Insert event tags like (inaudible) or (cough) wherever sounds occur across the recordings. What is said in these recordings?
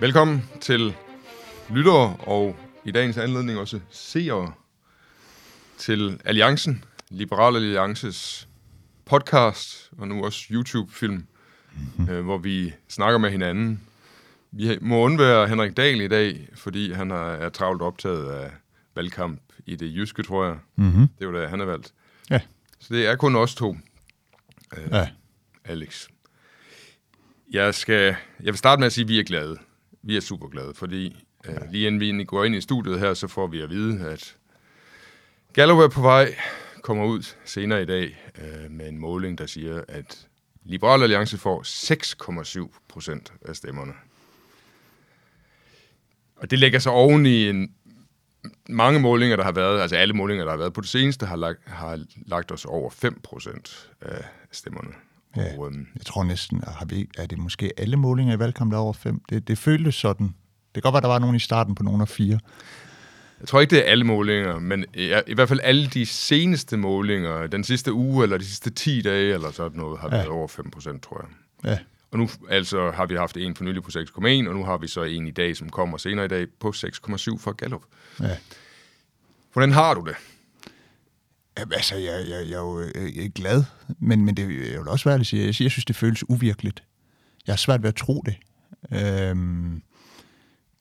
Velkommen til lyttere og i dagens anledning også seere til Alliancen, Liberal Alliances podcast og nu også YouTube-film, mm-hmm. øh, hvor vi snakker med hinanden. Vi må undvære Henrik Dahl i dag, fordi han er, er travlt optaget af valgkamp i det jyske, tror jeg. Mm-hmm. Det er jo det, han er valgt. Ja. Så det er kun os to, øh, Ja. Alex. Jeg, skal, jeg vil starte med at sige, at vi er glade. Vi er super glade, fordi øh, lige inden vi går ind i studiet her, så får vi at vide, at Gallup er på vej, kommer ud senere i dag øh, med en måling, der siger, at Liberal Alliance får 6,7 procent af stemmerne. Og det lægger sig oven i en, mange målinger, der har været, altså alle målinger, der har været på det seneste, har lagt, har lagt os over 5 procent af stemmerne. Ja. Og, øhm, Jeg tror næsten, at har vi, er det måske alle målinger i valgkampen, der er over fem? Det, det føltes sådan. Det kan godt være, der var nogen i starten på nogen af fire. Jeg tror ikke, det er alle målinger, men i, i hvert fald alle de seneste målinger, den sidste uge eller de sidste 10 dage eller sådan noget, har Ja. været over 5 procent, tror jeg. Ja. Og nu altså, har vi haft en for nylig på 6,1, og nu har vi så en i dag, som kommer senere i dag, på 6,7 fra Gallup. ja. Hvordan har du det? Altså, jeg, jeg, jeg er jo øh, jeg er glad, men, men det, jeg vil også være ærlig at sige, jeg, jeg synes, det føles uvirkeligt. Jeg har svært ved at tro det. Øhm,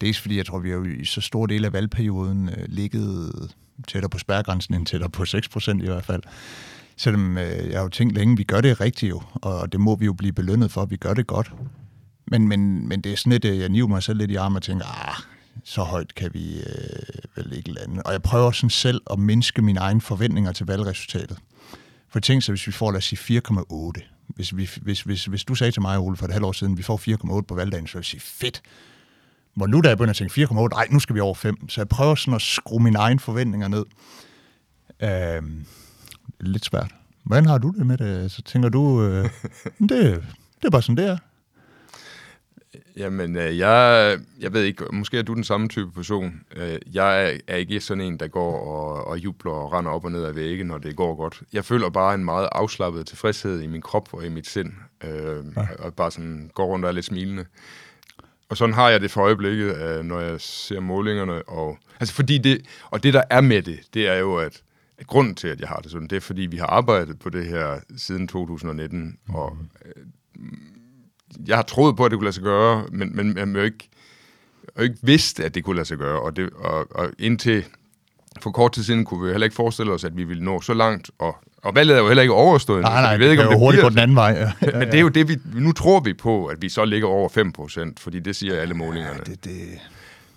dels fordi, jeg tror, vi har jo i så stor del af valgperioden øh, ligget tættere på spærregrænsen end tættere på 6 procent i hvert fald. Selvom øh, jeg har jo tænkt længe, vi gør det rigtigt jo, og det må vi jo blive belønnet for, at vi gør det godt. Men, men, men det er sådan lidt, øh, jeg niver mig selv lidt i armen og tænker, ah, så højt kan vi øh, vel ikke lande. Og jeg prøver sådan selv at mindske mine egne forventninger til valgresultatet. For tænk så, hvis vi får, lad os sige, 4,8. Hvis, vi, hvis, hvis, hvis du sagde til mig, Ole, for et halvt år siden, vi får 4,8 på valgdagen, så vil jeg sige, fedt. Hvor nu da jeg begynder at tænke 4,8, nej, nu skal vi over 5. Så jeg prøver sådan at skrue mine egne forventninger ned. Øhm, lidt svært. Hvordan har du det med det? Så tænker du, øh, (laughs) det, det er bare sådan, det er. Jamen, øh, jeg, jeg ved ikke, måske er du den samme type person. Øh, Jeg er, ikke sådan en, der går og, og jubler og render op og ned ad væggen, når det går godt. Jeg føler bare en meget afslappet tilfredshed i min krop og i mit sind. Øh, og bare sådan går rundt og er lidt smilende. Og sådan har jeg det for øjeblikket, øh, når jeg ser målingerne. Og, altså fordi det, og det, der er med det, det er jo, at, grunden til, at jeg har det sådan, det er, fordi vi har arbejdet på det her siden 2019, mm. og øh, jeg har troet på, at det kunne lade sig gøre, men, men jeg har jo ikke, jeg ikke vidst, at det kunne lade sig gøre. Og, det, og, og indtil for kort tid siden kunne vi heller ikke forestille os, at vi ville nå så langt. Og, og valget er jo heller ikke overstået. Nej, nej, vi ved ikke, om det hurtigt bliver gå den anden vej. (laughs) Ja, men det er jo det, vi... Nu tror vi på, at vi så ligger over 5 procent, fordi det siger alle målingerne. det, det,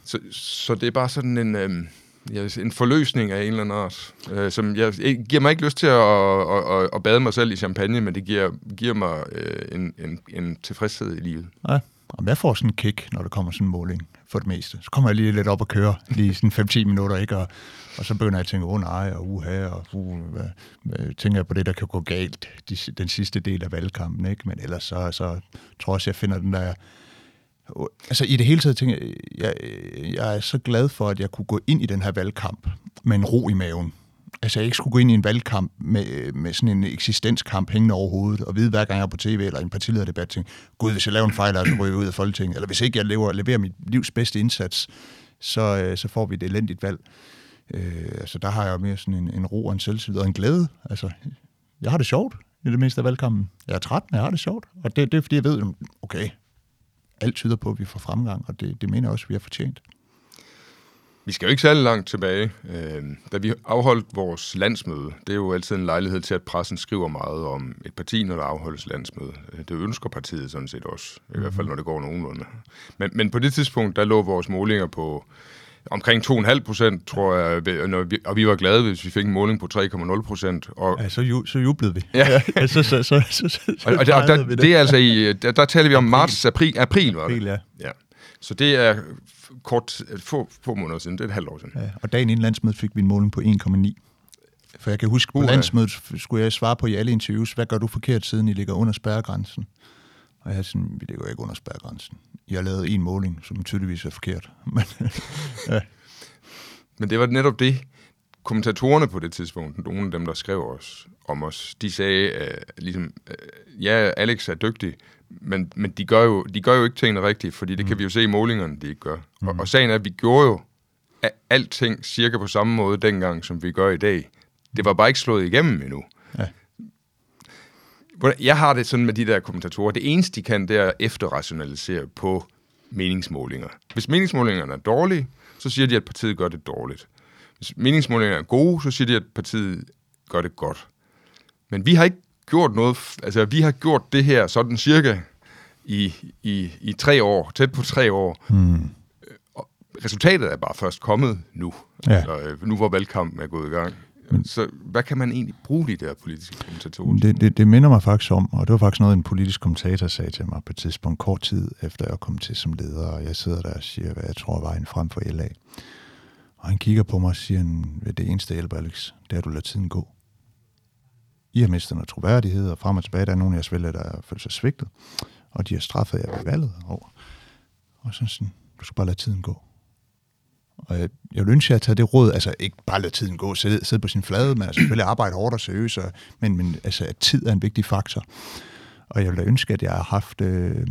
Så, så det er bare sådan en, øhm, jeg en forløsning af en eller anden art, øh, som jeg, jeg giver mig ikke lyst til at, at, at, at bade mig selv i champagne, men det giver, giver mig øh, en, en, en tilfredshed i livet. Ja. Og jeg får sådan en kick, når der kommer sådan en måling, for det meste. Så kommer jeg lige lidt op og køre, lige sådan 5-10 minutter, ikke? Og, og så begynder jeg at tænke, åh oh, nej, og uha, og uh, hvad, hvad, tænker jeg på det, der kan gå galt de, den sidste del af valgkampen, ikke? Men ellers så, så tror jeg også, jeg finder den der... Altså i det hele taget tænker jeg, jeg, jeg er så glad for, at jeg kunne gå ind i den her valgkamp med en ro i maven. Altså jeg ikke skulle gå ind i en valgkamp med, med sådan en eksistenskamp hængende over hovedet, og vide hver gang jeg er på tv eller i en partilederdebat, tænke, gud, hvis jeg laver en fejl, så ryger jeg ud af Folketinget, eller hvis ikke jeg lever, leverer mit livs bedste indsats, så, øh, så får vi et elendigt valg. Øh, altså der har jeg jo mere sådan en, en ro og en selvtillid og en glæde. Altså, jeg har det sjovt i det meste af valgkampen. Jeg er træt, men jeg har det sjovt. Og det, det er fordi, jeg ved, okay, alt tyder på, at vi får fremgang, og det, det mener jeg også, at vi har fortjent. Vi skal jo ikke særlig langt tilbage. Øh, da vi afholdt vores landsmøde, det er jo altid en lejlighed til, at pressen skriver meget om et parti, når der afholdes landsmøde. Det ønsker partiet sådan set også, i hvert fald når det går nogenlunde. Men, men på det tidspunkt, der lå vores målinger på omkring 2,5 procent, tror jeg, ved- når vi, og vi var glade, hvis vi fik en måling på 3,0 procent. Og, Ja, så, ju, så jublede vi. Ja. (laughs) ja så, så, så, så, så, og, og, der, der, det er altså i, der, der taler vi om marts, april, april var det. April, ja. ja. Så det er kort, få, få måneder siden, det er et halvt år siden. Ja, og dagen inden landsmødet fik vi en måling på 1,9. For jeg kan huske, på Uha. landsmødet skulle jeg svare på i alle interviews, hvad gør du forkert, siden I ligger under spærregrænsen? Og jeg er sådan, vi ligger ikke under spærregrænsen. Har lavet en måling, som tydeligvis er forkert. (laughs) Men, ja, Men det var netop det, kommentatorerne på det tidspunkt, nogle af dem, der skrev os om os, de sagde, øh, ligesom, øh, ja, Alex er dygtig, Men, men de, gør jo, de gør jo ikke tingene rigtigt, fordi det mm. kan vi jo se i målingerne, de ikke gør. Mm. Og, og sagen er, at vi gjorde jo alting cirka på samme måde dengang, som vi gør i dag. Det var bare ikke slået igennem endnu. Ja. Jeg har det sådan med de der kommentatorer. Det eneste, de kan, det er at efterrationalisere på meningsmålinger. Hvis meningsmålingerne er dårlige, så siger de, at partiet gør det dårligt. Hvis meningsmålingerne er gode, så siger de, at partiet gør det godt. Men vi har ikke gjort noget, altså vi har gjort det her sådan cirka i, i, i tre år, tæt på tre år. Og resultatet er bare først kommet nu, ja. altså, øh, nu hvor valgkampen er gået i gang. Men, så hvad kan man egentlig bruge de der politiske kommentatorer det, det, det minder mig faktisk om, og det var faktisk noget, en politisk kommentator sagde til mig på et tidspunkt, kort tid efter jeg kom til som leder, og jeg sidder der og siger, hvad jeg tror var en frem for LA. Og han kigger på mig og siger, det eneste hjælper, Alex, det er, at du lader tiden gå. I har mistet noget troværdighed, og frem og tilbage, der er nogle af jeres vælger, der følt sig svigtet, og de har straffet jer ved valget. Og, og så sådan, du skal bare lade tiden gå. Og jeg, jeg vil ønske, at jeg taget det råd, altså ikke bare lade tiden gå, sidde, sidde på sin flade, men altså selvfølgelig arbejde hårdt og seriøst, men, men altså, at tid er en vigtig faktor. Og jeg da ønske, at jeg har haft øh,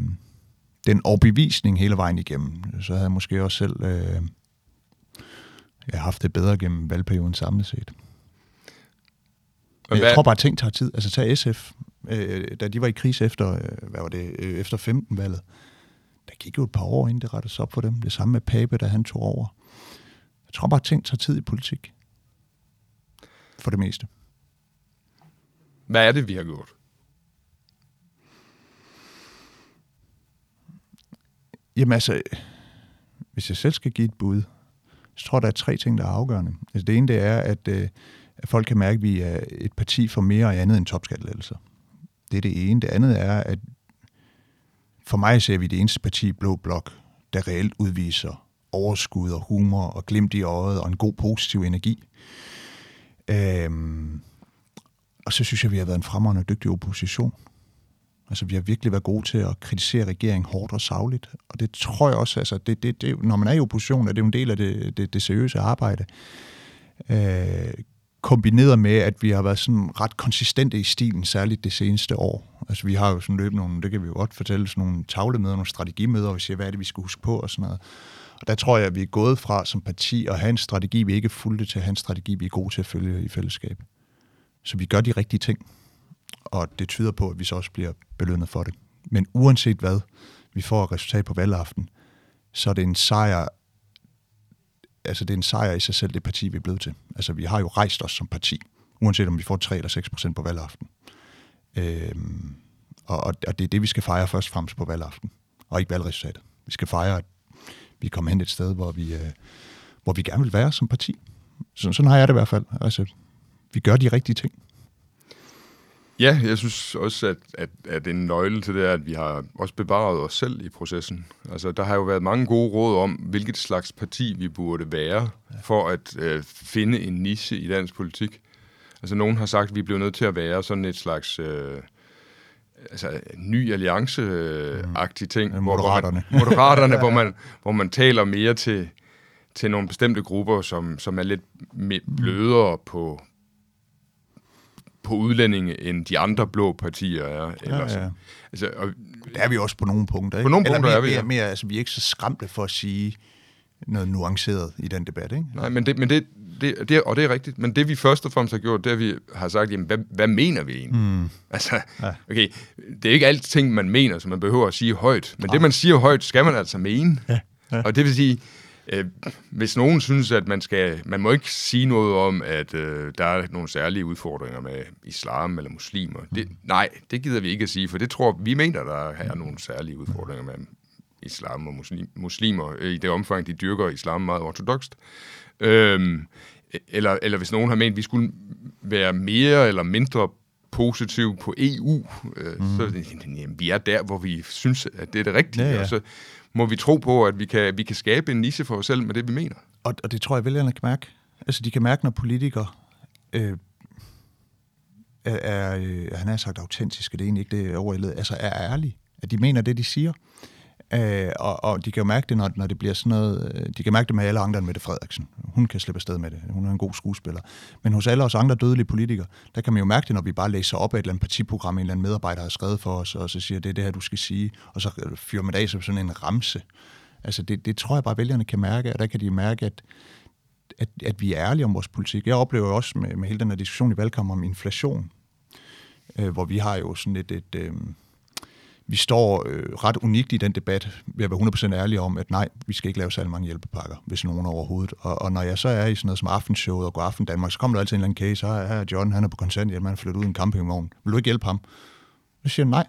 den overbevisning hele vejen igennem. Så havde jeg måske også selv øh, jeg haft det bedre gennem valgperioden samlet set. Men jeg tror bare, at ting tager tid. Altså tag SF, øh, da de var i krise efter, øh, hvad var det, øh, efter 15-valget, der gik jo et par år, inden det rettes op for dem. Det samme med Pape, da han tog over. Jeg tror bare, at ting tager tid i politik. For det meste. Hvad er det, vi har gjort? Jamen altså, hvis jeg selv skal give et bud, så tror jeg, der er tre ting, der er afgørende. Altså, det ene det er, at, øh, at folk kan mærke, at vi er et parti for mere og andet end topskattelettelser. Det er det ene. Det andet er, at for mig ser vi det eneste parti i Blå Blok, der reelt udviser overskud og humor og glimt i øjet og en god positiv energi. Øhm, og så synes jeg, vi har været en fremragende dygtig opposition. Altså, vi har virkelig været gode til at kritisere regeringen hårdt og savligt. Og det tror jeg også, altså, det, det, det, når man er i opposition, er det jo en del af det, det, det seriøse arbejde. Øh, kombineret med, at vi har været sådan ret konsistente i stilen, særligt det seneste år. Altså, vi har jo sådan løbet nogle, det kan vi jo godt fortælle, sådan nogle tavlemøder, nogle strategimøder, og vi siger, hvad er det, vi skal huske på og sådan noget. Der tror jeg, at vi er gået fra som parti at have en strategi, vi ikke fulgte til at have en strategi, vi er gode til at følge i fællesskab. Så vi gør de rigtige ting og det tyder på, at vi så også bliver belønnet for det. Men uanset hvad vi får resultat på valgaften, så er det en sejr, altså det er en sejr i sig selv, det parti, vi er blevet til. Altså vi har jo rejst os som parti, uanset om vi får 3 eller 6 procent på valgaften. Øhm, og, og det er det, vi skal fejre først og fremmest på valgaften, og ikke valgresultatet. Vi skal fejre, at vi kommer hen et sted, hvor vi, øh, hvor vi gerne vil være som parti. Så, sådan har jeg det i hvert fald. Altså, vi gør de rigtige ting. Ja, jeg synes også, at, at, at en nøgle til det er, at vi har også bevaret os selv i processen. Altså, der har jo været mange gode råd om, hvilket slags parti vi burde være, for at øh, finde en niche i dansk politik. Altså, nogen har sagt, at vi bliver nødt til at være sådan et slags... Øh, altså, ny alliance-agtig ting. Mm. Moderaterne. Hvor man, (laughs) moderaterne, hvor, man, hvor man taler mere til, til nogle bestemte grupper, som, som er lidt blødere på, på udlændinge, end de andre blå partier er. Eller ja, ja. Altså, og, det er vi også på nogle punkter. Ikke? På nogle eller punkter mere, er vi, ja. mere, mere, altså, vi er ikke så skræmte for at sige noget nuanceret i den debat. Ikke? Nej, men det, men det, det, det, og det er rigtigt. Men det vi først og fremmest har gjort, det er, at vi har sagt, jamen, hvad, hvad mener vi egentlig? Mm. Altså, ja. okay, det er ikke alt ting, man mener, som man behøver at sige højt. Men ja. det, man siger højt, skal man altså mene. Ja. Ja. Og det vil sige, Øh, hvis nogen synes, at man skal, man må ikke sige noget om, at øh, der er nogle særlige udfordringer med islam eller muslimer. Det, mm. nej, det gider vi ikke at sige, for det tror vi mener, der er nogle særlige udfordringer med islam og muslim, muslimer øh, i det omfang, de dyrker islam meget ortodokst. Øh, eller, eller hvis nogen har ment, at vi skulle være mere eller mindre positiv på EU, øh, mm. så jamen, vi er der, hvor vi synes, at det er det rigtige. Ja, ja. Og så, må vi tro på, at vi kan, vi kan skabe en niche for os selv med det, vi mener. Og, og det tror jeg, vælgerne kan mærke. Altså, de kan mærke, når politikere øh, er, er øh, han har sagt autentiske, det er egentlig ikke det overledet, altså er ærlige, at de mener det, de siger. Øh, Øh, og, og de kan jo mærke det, når, når det bliver sådan noget... øh, De kan mærke det med alle andre end Mette Frederiksen. Hun kan slippe afsted med det. Hun er en god skuespiller. Men hos alle os andre dødelige politikere, der kan man jo mærke det, når vi bare læser op af et eller andet partiprogram, en eller anden medarbejder har skrevet for os, og så siger, det er det her, du skal sige, og så fyrer man det af som sådan en ramse. Altså det, det tror jeg bare, vælgerne kan mærke, og der kan de mærke, at, at, at vi er ærlige om vores politik. Jeg oplever jo også med, med hele den her diskussion i valgkampen om inflation, øh, hvor vi har jo sådan et, et øh, vi står øh, ret unikt i den debat ved at være 100% ærlig om, at nej, vi skal ikke lave særlig mange hjælpepakker, hvis nogen overhovedet. Og, og når jeg så er i sådan noget som Aftenshowet og går Aften Danmark, så kommer der altid en eller anden case, her er John, han er på kontanthjælp, han er flyttet ud i en campingvogn. Vil du ikke hjælpe ham? Så siger jeg, nej,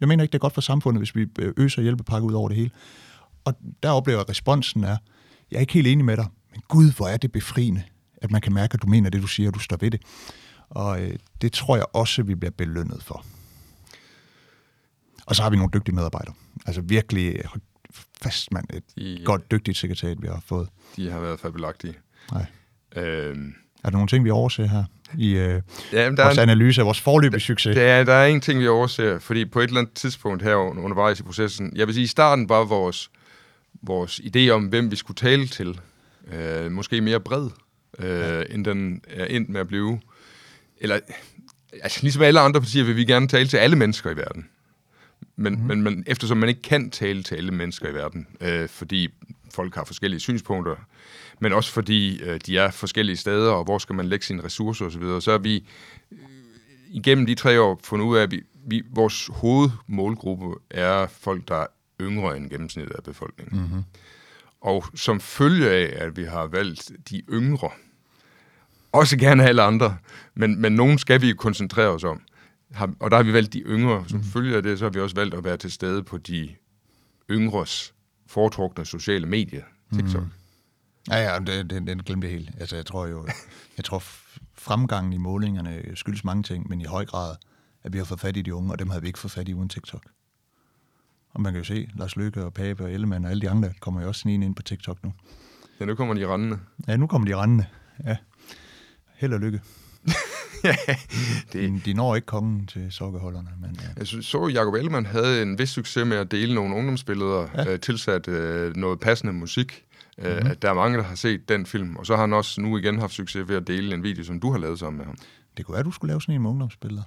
jeg mener ikke, det er godt for samfundet, hvis vi øh, øser hjælpepakker ud over det hele. Og der oplever jeg, at responsen er, jeg er ikke helt enig med dig, men gud, hvor er det befriende, at man kan mærke, at du mener det, du siger, og du står ved det. Og øh, det tror jeg også, vi bliver belønnet for. Og så har vi nogle dygtige medarbejdere. Altså virkelig fast, mand. Et De, godt, dygtigt sekretariat, vi har fået. de har været fabelagtige. Nej. Øhm, Er der nogle ting, vi overser her i øh, ja, men der vores er, en, analyse af vores forløbige succes? der, er, der er en ting, vi overser, fordi på et eller andet tidspunkt her under- undervejs i processen, jeg vil sige, i starten var vores, vores idé om, hvem vi skulle tale til, øh, måske mere bred, øh, ja. end den er endt med at blive. Eller, altså ligesom alle andre partier vil vi gerne tale til alle mennesker i verden. Men, mm. men, men eftersom man ikke kan tale til alle mennesker i verden, øh, fordi folk har forskellige synspunkter, men også fordi øh, de er forskellige steder, og hvor skal man lægge sine ressourcer osv., så, så har vi øh, igennem de tre år fundet ud af, at vi, vi, vores hovedmålgruppe er folk, der er yngre end gennemsnittet af befolkningen. Mm-hmm. Og som følge af, at vi har valgt de yngre, også gerne alle andre, men, men nogen skal vi koncentrere os om. Har, og der har vi valgt de yngre. Som mm. følge af det, så har vi også valgt at være til stede på de yngres foretrukne sociale medier, TikTok. Mm. Ja, ja, det, det, den glemte jeg helt. Altså, jeg tror jo, (laughs) jeg tror fremgangen i målingerne skyldes mange ting, men i høj grad, at vi har fået fat i de unge, og dem havde vi ikke fået fat i uden TikTok. Og man kan jo se, Lars Løkke og Pape og Ellemann og alle de andre kommer jo også snigende ind på TikTok nu. Ja, nu kommer de rendende. Ja, nu kommer de rendende. Ja. Held og lykke. (laughs) ja, (laughs) det, De, når ikke kongen til sokkeholderne, men ja. jeg synes, så, at Jacob Ellemann havde en vis succes med at dele nogle ungdomsbilleder, ja. øh, tilsat øh, noget passende musik. Øh, Mhm. at der er mange, der har set den film. Og så har han også nu igen haft succes ved at dele en video, som du har lavet sammen med ham. det kunne være, du skulle lave sådan en med ungdomsbilleder.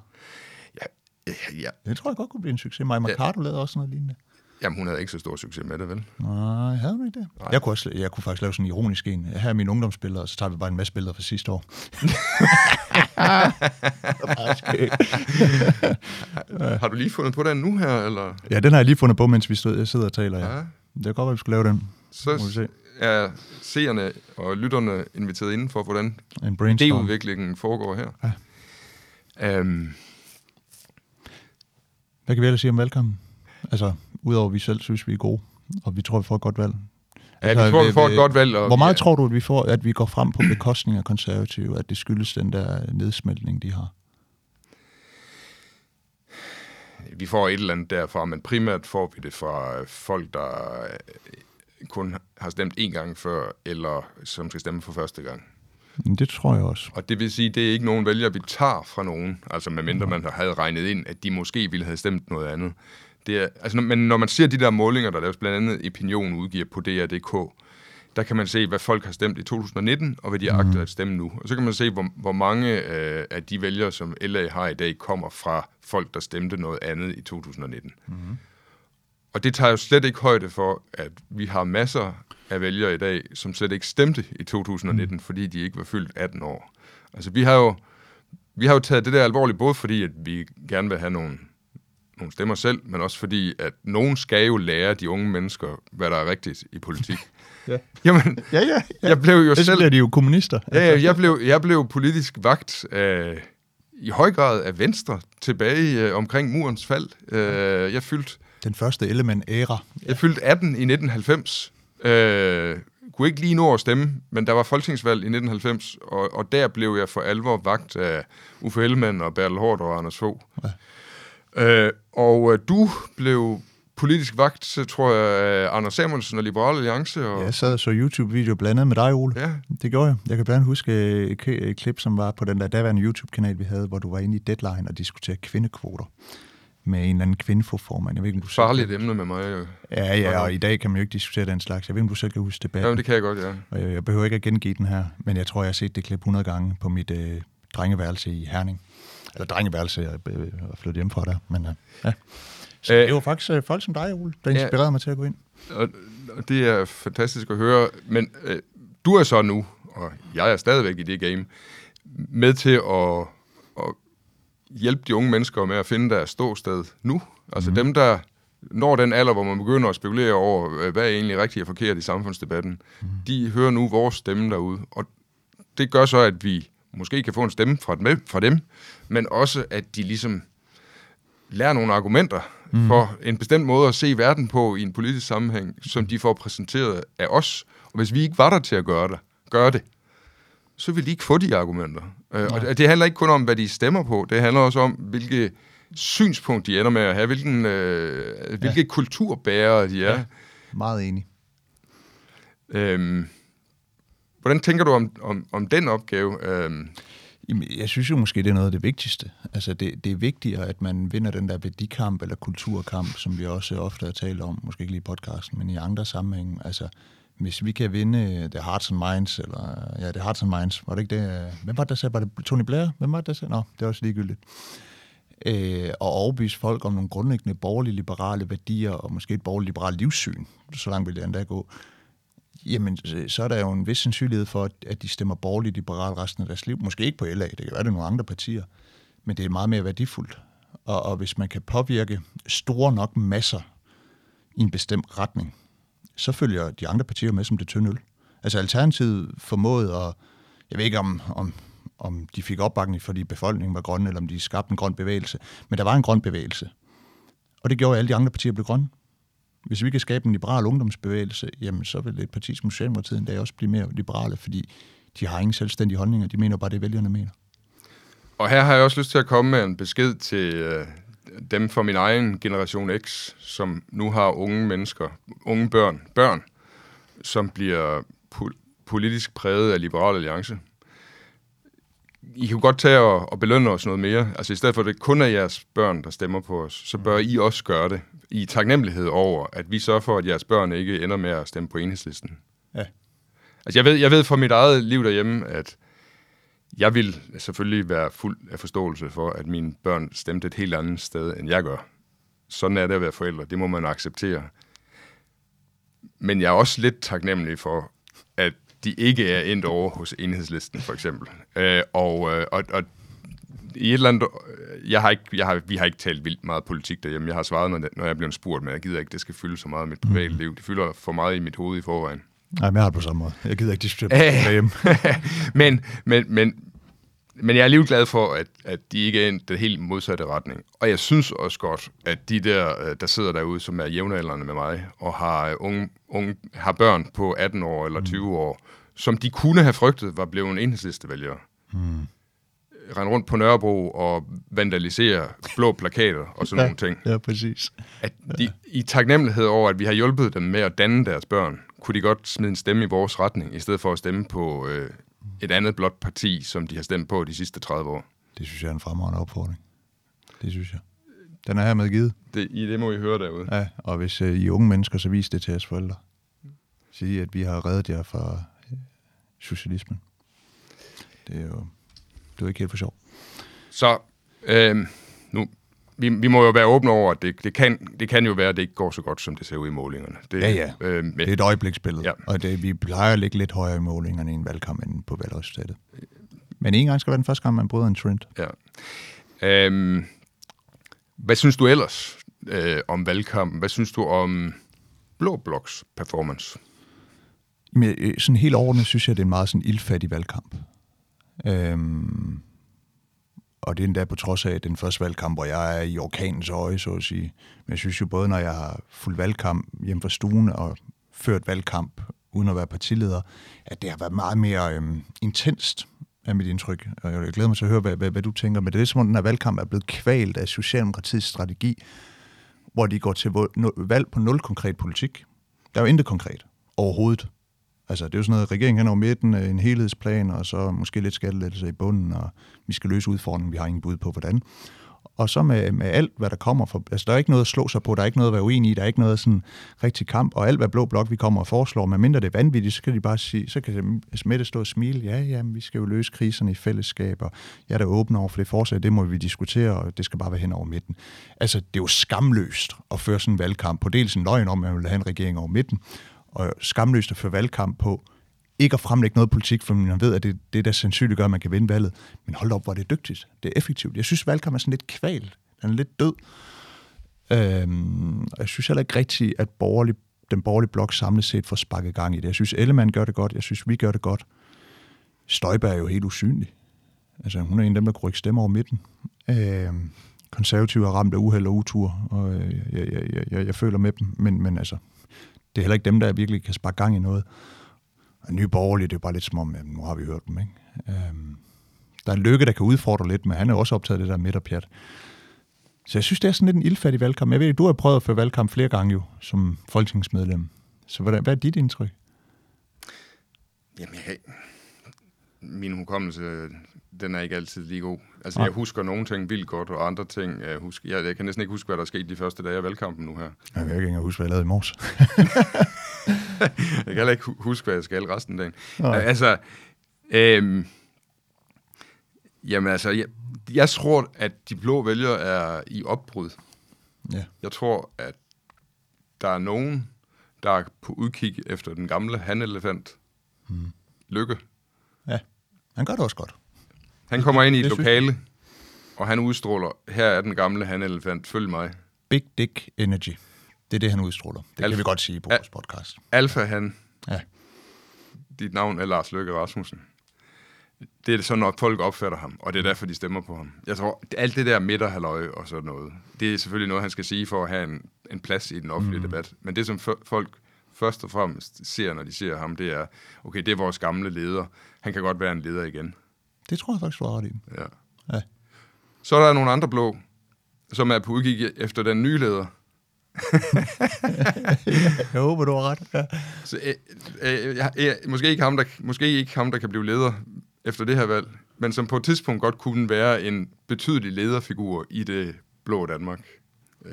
Ja, ja. Det tror jeg godt kunne blive en succes. Maja Mercado lavede også noget lignende. Jamen, hun havde ikke så stor succes med det, vel? Nej, havde du ikke det? Nej. Jeg kunne, også, jeg kunne faktisk lave sådan en ironisk en. Her er mine ungdomsbilleder, og så tager vi bare en masse billeder fra sidste år. (laughs) (laughs) Har du lige fundet på den nu her, eller? ja, den har jeg lige fundet på, mens vi stod, jeg sidder og taler. Ja. Ja. Det kan godt være, vi skulle lave den. Så Må vi se. er seerne og lytterne inviteret inden for, hvordan En idéudviklingen foregår her. Ja. Um, Hvad kan vi ellers sige om valgkampen? Altså, udover at vi selv synes, vi er gode, og vi tror, vi får et godt valg. ja, vi tror, vi får et godt valg. Og Hvor meget vi, tror du, at vi får, at vi går frem på bekostning af konservative, at det skyldes den der nedsmeltning, de har? vi får et eller andet derfra, men primært får vi det fra folk, der kun har stemt én gang før, eller som skal stemme for første gang. Det tror jeg også. Og det vil sige, det er ikke nogen vælger, vi tager fra nogen, altså medmindre man havde regnet ind, at de måske ville have stemt noget andet. Det er, altså, når- men når man ser de der målinger, der laves blandt andet Opinion udgiver på DR.dk, der kan man se, hvad folk har stemt i 2019, og hvad de agter at stemme nu. Og så kan man se, hvor, hvor mange øh, af de vælgere, som LA har i dag, kommer fra folk, der stemte noget andet i 2019. Mm-hmm. Og det tager jo slet ikke højde for, at vi har masser af vælgere i dag, som slet ikke stemte i 2019, mm. fordi de ikke var fyldt 18 år. Altså vi har jo, vi har jo taget det der alvorligt, både fordi, at vi gerne vil have nogle, nogle stemmer selv, men også fordi, at nogen skal jo lære de unge mennesker, hvad der er rigtigt i politik. (laughs) Ja. Jamen, Ja, ja. ja. jeg blev jo Ellers selv... bliver de jo kommunister. Ja, ja, jeg blev, jeg blev politisk vagt af, i høj grad af Venstre tilbage øh, omkring murens fald. Øh, jeg fyldte Den første element-æra. jeg fyldte 18 i 1990. Øh, kunne ikke lige nå at stemme, men der var folketingsvalg i 1990, og, og der blev jeg for alvor vagt af Uffe Ellemann og Bertel Hård og Anders Fogh. Ja. Øh, og øh, du blev politisk vagt, tror jeg, af Anders Samuelsen og Liberal Alliance. Og, Ja, jeg sad og så YouTube-video blandet med dig, Ole. ja, Det gjorde jeg. Jeg kan blandt andet huske øh, et, klip, som var på den der daværende YouTube-kanal, vi havde, hvor du var inde i Deadline og diskuterede kvindekvoter. med en eller anden kvindeformand. Jeg ved ikke, om du Farligt selv... emne med mig. Jo. Ja, ja, og i dag kan man jo ikke diskutere den slags. Jeg ved ikke, om du selv kan huske debatten. Ja, det kan jeg godt, ja. Og jeg, jeg behøver ikke at gengive den her, men jeg tror, jeg har set det klip 100 gange på mit øh, drengeværelse i Herning. Eller drengeværelse, jeg er flyttet hjem fra der. Men, øh, ja. Så Æh, det var faktisk øh, folk som dig, Ole, der inspirerede ja, mig til at gå ind. Og, og det er fantastisk at høre. Men øh, du er så nu, og jeg er stadigvæk i det game, med til at, at hjælpe de unge mennesker med at finde deres ståsted nu. Altså mm. dem, der når den alder, hvor man begynder at spekulere over, hvad er egentlig rigtigt og forkert i samfundsdebatten, mm. de hører nu vores stemme derude. Og det gør så, at vi måske kan få en stemme fra dem, fra dem men også, at de ligesom lærer nogle argumenter mm. for en bestemt måde at se verden på i en politisk sammenhæng, som de får præsenteret af os. Og hvis vi ikke var der til at gøre det, gøre det så vil de ikke få de argumenter. Øh, og det handler ikke kun om, hvad de stemmer på, det handler også om, hvilke synspunkt de ender med at have, hvilken, øh, hvilke ja. kulturbærere de er. Ja, meget enig. Øhm, hvordan tænker du om, om, om den opgave? Øhm, Jamen, jeg synes jo måske, det er noget af det vigtigste. Altså, det, det er vigtigere, at man vinder den der værdikamp eller kulturkamp, som vi også ofte har talt om, måske ikke lige i podcasten, men i andre sammenhænge. Altså, hvis vi kan vinde øh, The Hearts and Minds, eller øh, ja, The Hearts and Minds, var det ikke det? Øh, hvem var det, der sagde? Var det Tony Blair? Hvem var det, der sagde? Nå, det er også ligegyldigt. Øh, og overbevise folk om nogle grundlæggende borgerlige liberale værdier, og måske et borgerligt liberalt livssyn, så langt vil det endda gå, jamen, så er der jo en vis sandsynlighed for, at de stemmer borgerligt liberalt resten af deres liv. Måske ikke på LA, det kan være, det er nogle andre partier, men det er meget mere værdifuldt. Og, og hvis man kan påvirke store nok masser i en bestemt retning, så følger de andre partier med som det tynde øl. Altså Alternativet formåede at, jeg ved ikke om, om, om de fik opbakning, fordi befolkningen var grøn, eller om de skabte en grøn bevægelse, men der var en grøn bevægelse. Og det gjorde, at alle de andre partier blev grønne. Hvis vi kan skabe en liberal ungdomsbevægelse, jamen så vil et parti som Socialdemokratiet endda også blive mere liberale, fordi de har ingen selvstændige holdninger. De mener bare det, vælgerne mener. Og her har jeg også lyst til at komme med en besked til øh, dem fra min egen generation X, som nu har unge mennesker, unge børn, børn, som bliver po- politisk præget af Liberal Alliance. I kan godt tage og, og belønne os noget mere. Altså i stedet for, at det kun er jeres børn, der stemmer på os, så bør I også gøre det. I taknemmelighed over, at vi sørger for, at jeres børn ikke ender med at stemme på enhedslisten. Ja. Altså jeg ved, jeg ved fra mit eget liv derhjemme, at jeg vil selvfølgelig være fuld af forståelse for, at mine børn stemte et helt andet sted, end jeg gør. Sådan er det at være forældre. Det må man acceptere. Men jeg er også lidt taknemmelig for, de ikke er endt over hos enhedslisten, for eksempel. Øh, og, øh, og, og i et eller andet... Jeg har ikke, jeg har, vi har ikke talt vildt meget politik derhjemme. Jeg har svaret, når, når jeg bliver spurgt, men jeg gider ikke, det skal fylde så meget af mit private mm. liv. Det fylder for meget i mit hoved i forvejen. Nej, men jeg har det på samme måde. Jeg gider ikke diskutere (laughs) derhjemme. (laughs) men, men, men, men jeg er alligevel glad for, at, at de ikke er i den helt modsatte retning. Og jeg synes også godt, at de der, øh, der sidder derude, som er jævnaldrende med mig, og har, øh, unge, unge, har børn på 18 år eller 20 mm. år, som de kunne have frygtet, var blevet enhedslistevælgere. Mm. Rende rundt på Nørrebro og vandalisere blå plakater og sådan ja, nogle ting. Ja, præcis. At de, i taknemmelighed over, at vi har hjulpet dem med at danne deres børn, kunne de godt smide en stemme i vores retning, i stedet for at stemme på øh, et andet blot parti, som de har stemt på de sidste 30 år. Det synes jeg er en fremragende opfordring. Det synes jeg. Den er hermed givet. Det, I det må I høre derude. Ja, og hvis uh, I unge mennesker, så vis det til jeres forældre. Sige, at vi har reddet jer fra uh, socialismen. Det er jo, det er jo ikke helt for sjov. Så øh, nu vi, vi må jo være åbne over, at det, det, kan, det kan jo være, at det ikke går så godt, som det ser ud i målingerne. Det, ja, ja. Øh, med, det er et øjebliksbillede, ja. og det, vi plejer at ligge lidt højere i målingerne i en valgkamp end på valgresultatet. Men en gang skal være den første gang, man bryder en trend. Ja. Øhm, hvad synes du ellers øh, om valgkampen? Hvad synes du om Blå Bloks performance? Men, øh, sådan helt overordnet synes jeg, det er en meget sådan ildfattig valgkamp. Øhm, og det er endda på trods af den første valgkamp, hvor jeg er i orkanens øje, så at sige. Men jeg synes jo både, når jeg har fuldt valgkamp hjemme fra stuen og ført valgkamp uden at være partileder, at det har været meget mere øhm, intenst af mit indtryk. Og jeg glæder mig til at høre, hvad, hvad, hvad du tænker. Men det er som om, den her valgkamp er blevet kvalt af Socialdemokratiets strategi, hvor de går til valg på nul konkret politik. Der er jo intet konkret overhovedet. Altså, det er jo sådan noget, regeringen hen over midten, øh, en helhedsplan, og så måske lidt skattelettelse i bunden, og vi skal løse udfordringen, vi har ingen bud på, hvordan. Og så med, med alt, hvad der kommer for... Altså, der er ikke noget at slå sig på, der er ikke noget at være uenig i, der er ikke noget sådan rigtig kamp, og alt, hvad Blå Blok vi kommer og foreslår, medmindre det er vanvittigt, så kan de bare sige, så kan Smitte stå og smile, ja, ja, vi skal jo løse kriserne i fællesskab, og jeg er da åben over for det forslag, det må vi diskutere, og det skal bare være hen over midten. Altså, det er jo skamløst at føre sådan en valgkamp på dels en løgn om, at man vil have en regering over midten, og skamløst at føre valgkamp på, ikke at fremlægge noget politik, for man ved, at det, det der sandsynligt gør, at man kan vinde valget. Men hold op, hvor det dygtigt. Det er effektivt. Jeg synes, valgkamp er sådan lidt kval. Den er lidt død. Øhm, og jeg synes heller ikke rigtigt, at borgerlig, den borgerlige blok samlet set får sparket gang i det. Jeg synes, Ellemann gør det godt. Jeg synes, vi gør det godt. Støjberg er jo helt usynlig. Altså, hun er en af dem, der kunne ikke stemme over midten. Øhm, konservative er ramt af uheld og utur, og jeg, jeg, jeg, jeg, jeg føler med dem. Men, men altså, det er heller ikke dem, der virkelig kan sparke gang i noget. Og nye borgerlige, det er bare lidt som om, jamen, nu har vi hørt dem, ikke? Øhm, der er lykke, der kan udfordre lidt, men han er også optaget af det der midterpjat. Så jeg synes, det er sådan lidt en ildfattig valgkamp. Jeg ved, du har prøvet at føre valgkamp flere gange jo, som folketingsmedlem. Så hvad, hvad er dit indtryk? Jamen, jeg, min hukommelse, den er ikke altid lige god. Altså, ja. jeg husker nogle ting vildt godt, og andre ting, jeg, husker, jeg, jeg kan næsten ikke huske, hvad der skete de første dage af valgkampen nu her. Jeg kan ikke engang huske, hvad jeg lavede i morges. (laughs) jeg kan heller ikke huske, hvad jeg skal resten af dagen. Nej. Altså, øhm, jamen altså, jeg, jeg tror, at de blå vælgere er i opbrud. Ja. Jeg tror, at der er nogen, der er på udkig efter den gamle hanelefant. Hmm. Lykke. Ja, han gør det også godt. Han kommer ind i et lokale, og han udstråler, her er den gamle hanelefant, følg mig. Big Dick Energy. Det er det, han udstråler. Det Alfa, kan vi godt sige på vores podcast. Alfa han. Ja. Dit navn er Lars Løkke Rasmussen. Det er sådan, når folk opfatter ham, og det er derfor, de stemmer på ham. Jeg tror, alt det der midterhaløje og sådan noget, det er selvfølgelig noget, han skal sige for at have en, en plads i den offentlige mm. debat. Men det, som folk først og fremmest ser, når de ser ham, det er, okay, det er vores gamle leder. Han kan godt være en leder igen. Det tror jeg faktisk, du har ret i. Ja. ja. Så er der nogle andre blå, som er på udkig efter den nye leder. (laughs) jeg håber, du har ret. Ja. Så, øh, øh, øh, måske, ikke ham, der, måske ikke ham, der kan blive leder efter det her valg, men som på et tidspunkt godt kunne være en betydelig lederfigur i det blå Danmark.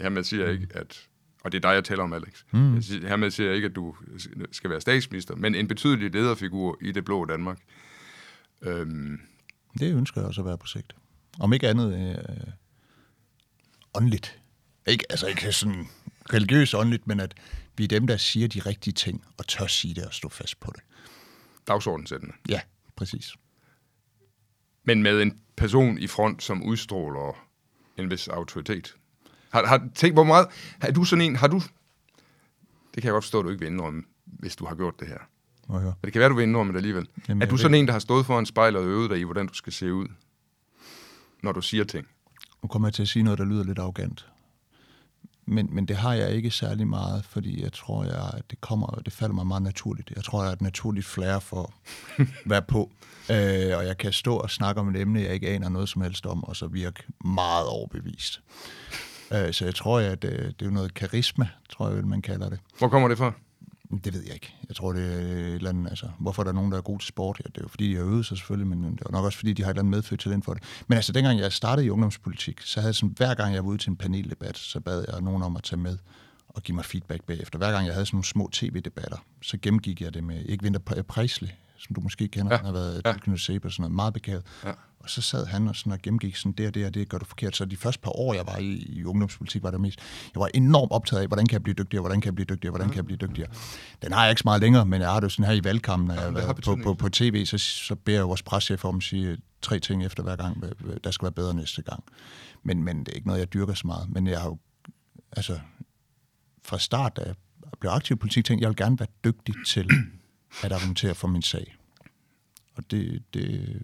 Hermed siger jeg ikke, at og det er dig, jeg taler om, Alex. Mm. Jeg hermed siger jeg ikke, at du skal være statsminister, men en betydelig lederfigur i det blå Danmark. Øhm. Det ønsker jeg også at være på sigt. Om ikke andet øh, åndeligt. Ikke, altså ikke sådan religiøst åndeligt, men at vi er dem, der siger de rigtige ting, og tør sige det og stå fast på det. Dagsordenssættende. Ja, præcis. Men med en person i front, som udstråler en vis autoritet. Har, har, tænk, hvor meget... Har du sådan en... Har du... Det kan jeg godt forstå, at du ikke vil indrømme, hvis du har gjort det her. Okay. Men det kan være, du vil indrømme det alligevel. Jamen, er du sådan ved... en, der har stået foran spejlet og øvet dig i, hvordan du skal se ud, når du siger ting? Nu kommer jeg til at sige noget, der lyder lidt arrogant men, men det har jeg ikke særlig meget, fordi jeg tror, jeg, at det kommer, det falder mig meget naturligt. Jeg tror, jeg er et naturligt flere for (laughs) at være på. Øh, og jeg kan stå og snakke om et emne, jeg ikke aner noget som helst om, og så virke meget overbevist. Øh, så jeg tror, at det, det er noget karisma, tror jeg, man kalder det. Hvor kommer det fra? Det ved jeg ikke. Jeg tror, det er et eller andet, altså, hvorfor er der nogen, der er gode til sport? Ja, det er jo fordi, de har øvet sig selvfølgelig, men det er nok også fordi, de har et eller andet medfødt talent for det. Men altså, dengang jeg startede i ungdomspolitik, så havde jeg sådan, hver gang jeg var ude til en paneldebat, så bad jeg nogen om at tage med og give mig feedback bagefter. Hver gang jeg havde sådan nogle små tv-debatter, så gennemgik jeg det med, ikke Vinter Presley, som du måske kender, ja. han har været ja. tilknyttet og sådan noget, meget begavet. Ja. Og så sad han og, sådan og gennemgik sådan, det og det og det gør du forkert. Så de første par år, jeg var i, i ungdomspolitik, var det mest, jeg var enormt optaget af, hvordan kan jeg blive dygtigere, hvordan kan jeg blive dygtigere, hvordan kan jeg blive dygtigere. Den har jeg ikke så meget længere, men jeg har det sådan her i valgkampen, når jeg ja, på, på, på, tv, så, så beder jeg vores preschef om at sige tre ting efter hver gang, der skal være bedre næste gang. Men, men det er ikke noget, jeg dyrker så meget. Men jeg har jo, altså, fra start, da jeg blev aktiv i politik, tænkte jeg, vil gerne være dygtig til at argumentere for min sag. Og det, det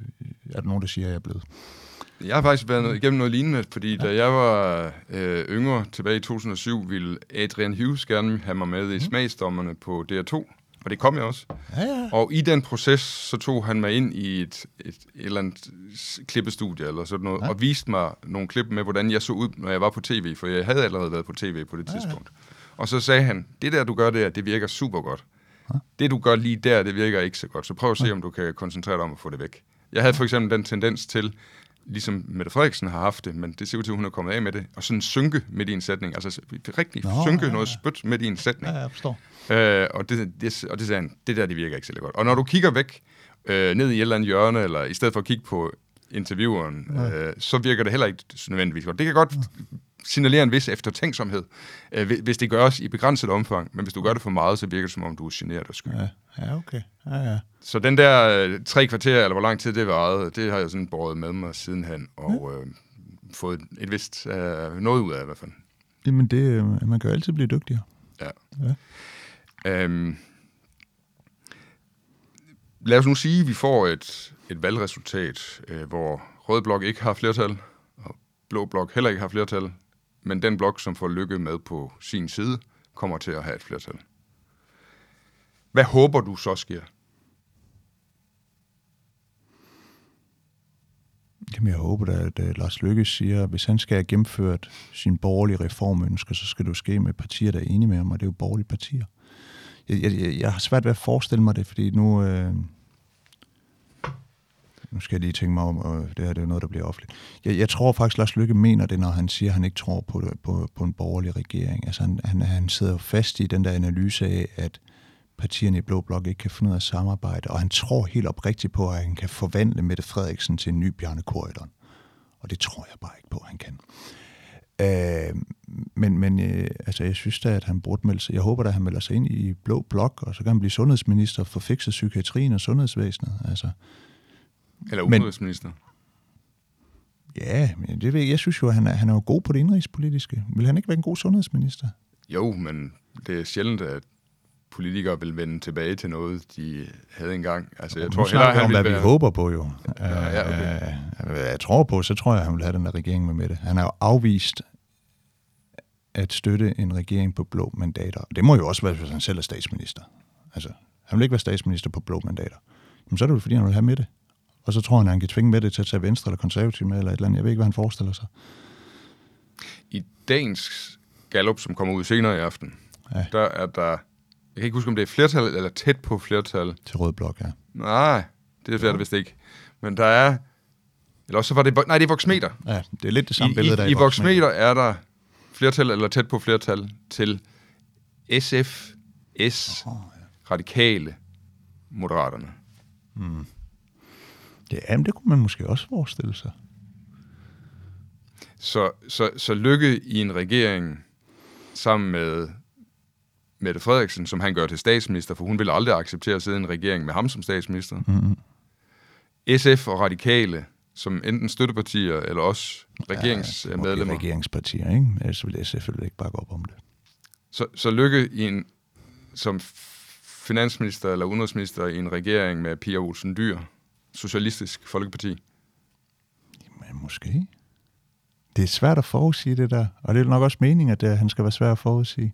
er der nogen, der siger, at jeg er blevet. Jeg har faktisk været igennem noget lignende, fordi ja. da jeg var øh, yngre tilbage i 2007, ville Adrian Hughes gerne have mig med i mhm. smagsdommerne på DR2, og det kom jeg også. Ja, ja. Og i den proces, så tog han mig ind i et, et, et eller andet klippestudie eller sådan noget, ja. og viste mig nogle klip med, hvordan jeg så ud, når jeg var på tv, for jeg havde allerede været på tv på det ja, tidspunkt. Ja. Og så sagde han, det der, du gør der, det virker super godt. Det, du gør lige der, det virker ikke så godt. Så prøv at se, om du kan koncentrere dig om at få det væk. Jeg havde for eksempel den tendens til, ligesom Mette Frederiksen har haft det, men det ser ud til, at hun er kommet af med det, og sådan synke midt i en sætning, altså rigtig Nå, synke ja, noget ja. spyt midt i en sætning. Ja, jeg forstår. Øh, og, det, det, og det sagde han, det der, det virker ikke særlig godt. Og når du kigger væk øh, ned i et eller andet hjørne, eller i stedet for at kigge på intervieweren, øh, så virker det heller ikke nødvendigvis godt. Det kan godt signalere en vis eftertænksomhed, øh, hvi- hvis det gøres i begrænset omfang, men hvis du gør det for meget, så virker det som om, du er generet og sky. Ja. Ja, ja okay. Ja, ja. Så den der øh, tre kvarter, eller hvor lang tid det varede, det har jeg sådan båret med mig sidenhen, og øh, fået et vist øh, noget ud af i hvert fald. Jamen, det, øh, man kan jo altid blive dygtigere. Ja. Ja. Øhm, lad os nu sige, at vi får et, et valgresultat, øh, hvor Rød Blok ikke har flertal, og Blå Blok heller ikke har flertal, men den blok, som får lykke med på sin side, kommer til at have et flertal. Hvad håber du så sker? Jamen, jeg håber da, at uh, Lars Lykke siger, at hvis han skal have gennemført sin borgerlige reformønsker, så skal det jo ske med partier, der er enige med ham, og det er jo borgerlige partier. Jeg, jeg, jeg, jeg har svært ved at forestille mig det, fordi nu... Øh, nu skal jeg lige tænke mig om, og det her det er jo noget, der bliver offentligt. Jeg, jeg tror faktisk, Lars Løkke mener det, når han siger, at han ikke tror på, på, på en borgerlig regering. Altså, han, han, han sidder fast i den der analyse af, at partierne i Blå Blok ikke kan finde ud af at samarbejde, og han tror helt oprigtigt på, at han kan forvandle Mette Frederiksen til en ny Bjarne Korydon. Og det tror jeg bare ikke på, at han kan. Øh, men men øh, altså, jeg synes da, at han burde melde sig. Jeg håber da, at han melder sig ind i Blå Blok, og så kan han blive sundhedsminister for fikset psykiatrien og sundhedsvæsenet. Altså, eller Men- udenrigsminister? ja, men det ved jeg. Jeg synes jo, at han er, han er jo god på det indrigspolitiske. Vil han ikke være en god sundhedsminister? Jo, men det er sjældent, at politikere vil vende tilbage til noget, de havde engang. Altså, jeg Nu tror hellere, han om, hvad vil vi være... håber på jo. Ja, ja, okay. Øh, hvad jeg tror på, så tror jeg, han vil have den der regering med Mette. Han har jo afvist at støtte en regering på blå mandater. Det må jo også være, hvis han selv er statsminister. Altså, han vil ikke være statsminister på blå mandater. Jamen, så er det jo, fordi han vil have Mette. Og så tror han, at han kan tvinge Mette til at tage Venstre eller Konservativ med, eller et eller andet. Jeg ved ikke, hvad han forestiller sig. I dagens gallup, som kommer ud senere i aften, Ja. der er der... Jeg kan ikke huske, om det er flertal eller tæt på flertal. Til Rød Blok, ja. Nej, det er det vist ikke. Men der er... Eller også så var det... Nej, det er voksmeter. Ja, det er lidt det samme I, billede, der i, I voksmeter er der flertal eller tæt på flertal til SF, S, Åh, radikale, moderaterne. Ja, jamen, det kunne man måske også forestille sig. Så, så, så lykke i en regering sammen med Mette Frederiksen, som han gør til statsminister, for hun vil aldrig acceptere at sidde i en regering med ham som statsminister. Mm-hmm. SF og radikale, som enten støttepartier eller også regeringsmedlemmer. Ja, regeringspartier, ikke? Ellers vil SF ikke bakke op om det. Så, så lykke i en, som finansminister eller udenrigsminister i en regering med Pia Olsen Dyr, Socialistisk Folkeparti. Men måske. Det er svært at forudsige det der, og det er nok også meningen, at det, han skal være svær at forudsige.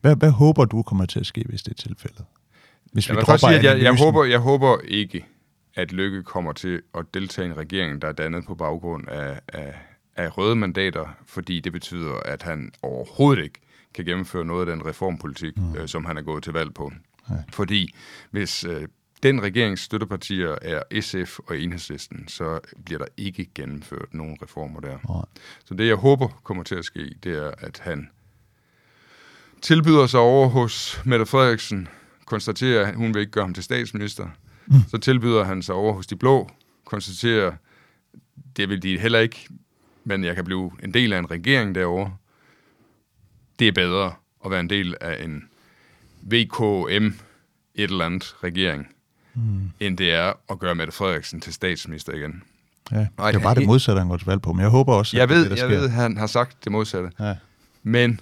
Hvad, hvad håber du kommer til at ske, hvis det er tilfældet? Hvis Jeg, vil først sige, at jeg, jeg, håber, jeg håber ikke, at Lykke kommer til at deltage i en regering, der er dannet på baggrund af, af, af røde mandater, fordi det betyder, at han overhovedet ikke kan gennemføre noget af den reformpolitik, mm. øh, som han er gået til valg på. Ja. Fordi hvis øh, den regerings støttepartier er SF og Enhedslisten, så bliver der ikke gennemført nogen reformer der. Nej. Så det, jeg håber kommer til at ske, det er, at han tilbyder sig over hos Mette Frederiksen, konstaterer, at hun vil ikke gøre ham til statsminister. Mm. Så tilbyder han sig over hos de blå, konstaterer, det vil de heller ikke, men jeg kan blive en del af en regering derovre. Det er bedre at være en del af en VKM et eller andet regering, mm. end det er at gøre Mette Frederiksen til statsminister igen. Ja, det er bare det modsatte, han går til valg på, men jeg håber også, Jeg at ved, det, der jeg sker. ved, han har sagt det modsatte. Ja. Men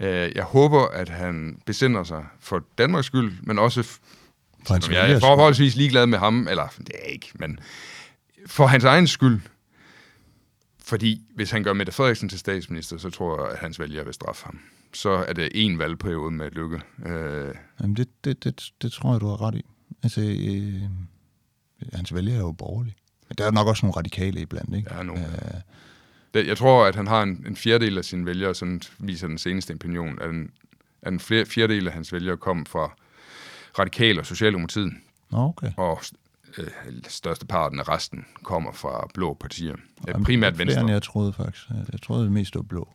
øh, jeg håber, at han besinder sig for Danmarks skyld, men også, For hans jeg er forholdsvis ligeglad med ham, eller det er jeg ikke, men for hans egen skyld. Fordi hvis han gør Mette Frederiksen til statsminister, så tror jeg, at hans vælgere vil straffe ham. Så er det en valgperiode med lykke. Øh, Jamen, det, det, det, det tror jeg, du har ret i. Altså, øh, hans vælger er jo borgerlig. Men der er nok også nogle radikale iblandt, ikke? der er nogen. Øh, Jeg tror, at han har en, en fjerdedel af sine vælgere, sådan viser den seneste opinion, at en, at en flere, fjerdedel af hans vælgere kom fra radikale og Socialdemokratiet. Okay. og øh, største parten af resten kommer fra blå partier. Jamen, Primært flere, Venstre. end jeg troede faktisk. Jeg troede det mest var blå.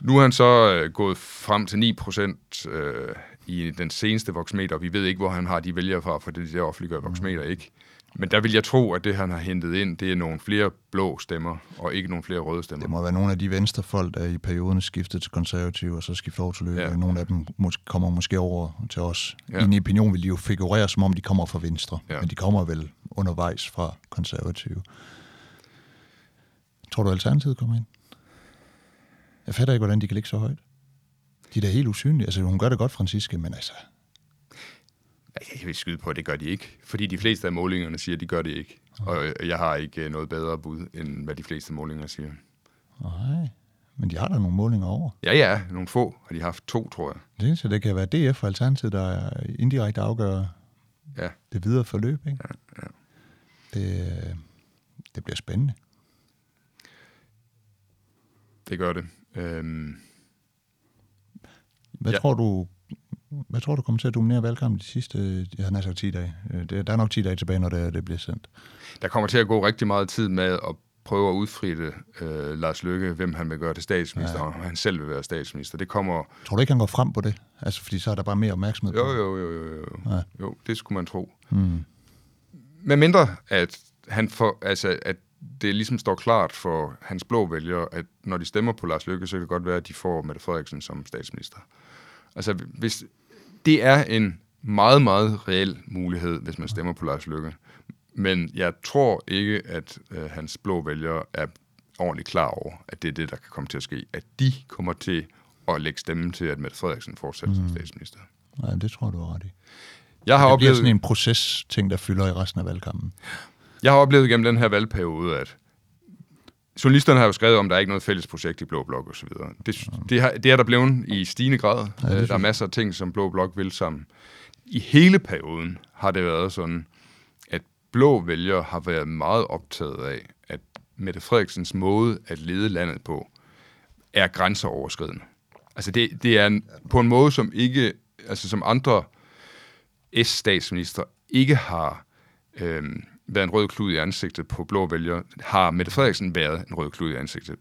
Nu er han så øh, gået frem til 9 procent øh, i den seneste voksmeter. Vi ved ikke, hvor han har de vælgere fra, for det der offentliggør voksmeter ikke. Men der vil jeg tro, at det, han har hentet ind, det er nogle flere blå stemmer, og ikke nogle flere røde stemmer. Det må være nogle af de venstrefolk, der i perioden er skiftet til konservative, og så skifter over til løbe. Ja. Nogle af dem mås- kommer måske over til os. Ja. I en opinion vil de jo figurere, som om de kommer fra venstre. Ja. Men de kommer vel undervejs fra konservative. Tror du, Alternativet kommer ind? Jeg fatter ikke, hvordan de kan ligge så højt. De er da helt usynlige. Altså, hun gør det godt, Franciske, men altså... Jeg vil skyde på, at det gør de ikke. Fordi de fleste af målingerne siger, at de gør det ikke. Og øh, jeg har ikke øh, noget bedre bud, end hvad de fleste målinger siger. Nej, men de har da nogle målinger over. Ja, ja, nogle få har de haft to, tror jeg. Det eneste, det kan være DF og Alternativet, der indirekte afgør Ja, det videre forløb. Ikke? Ja, ja. Det, øh, det bliver spændende. det gør det. Øhm, Hvad, Ja. tror du, hvad tror du kommer til at dominere valgkampen de sidste, jeg har sagt 10 dage? Øh, der er nok 10 dage tilbage, når det, det bliver sendt. der kommer til at gå rigtig meget tid med at prøve at udfritte øh, Lars Løkke, hvem han vil gøre til statsminister, ja. Og han selv vil være statsminister. Det kommer... Tror du ikke, han går frem på det? Altså, fordi så er der bare mere opmærksomhed på Jo, det. jo, jo, jo, jo. Ja. jo det skulle man tro. Mm. Med mindre, at, han får, altså, at det ligesom står klart for hans blå vælgere, at når de stemmer på Lars Løkke, så kan det godt være, at de får Mette Frederiksen som statsminister. Altså, hvis, det er en meget, meget reel mulighed, hvis man stemmer på Lars Løkke. Men jeg tror ikke, at øh, hans blå vælgere er ordentligt klar over, at det er det, der kan komme til at ske. At de kommer til at lægge stemmen til, at Mette Frederiksen fortsætter mm. som statsminister. Nej, det tror du har ret i. Jeg har, Det bliver oplevet, sådan en proces-ting, der fylder i resten af valgkampen. jeg har oplevet gennem den her valgperiode, at journalisterne har jo skrevet om, at der er ikke noget fælles projekt i Blå Blok osv. Det, det, har, det er der blevet i stigende grad. Ja, synes der er masser af ting, som Blå Blok vil sammen. I hele perioden har det været sådan, at blå vælgere har været meget optaget af, at Mette Frederiksens måde at lede landet på er grænseoverskridende. Altså det, det er en, på en måde, som ikke, altså som andre S-statsminister ikke har øhm, været en rød klud i ansigtet på blå vælgere, har Mette Frederiksen været en rød klud i ansigtet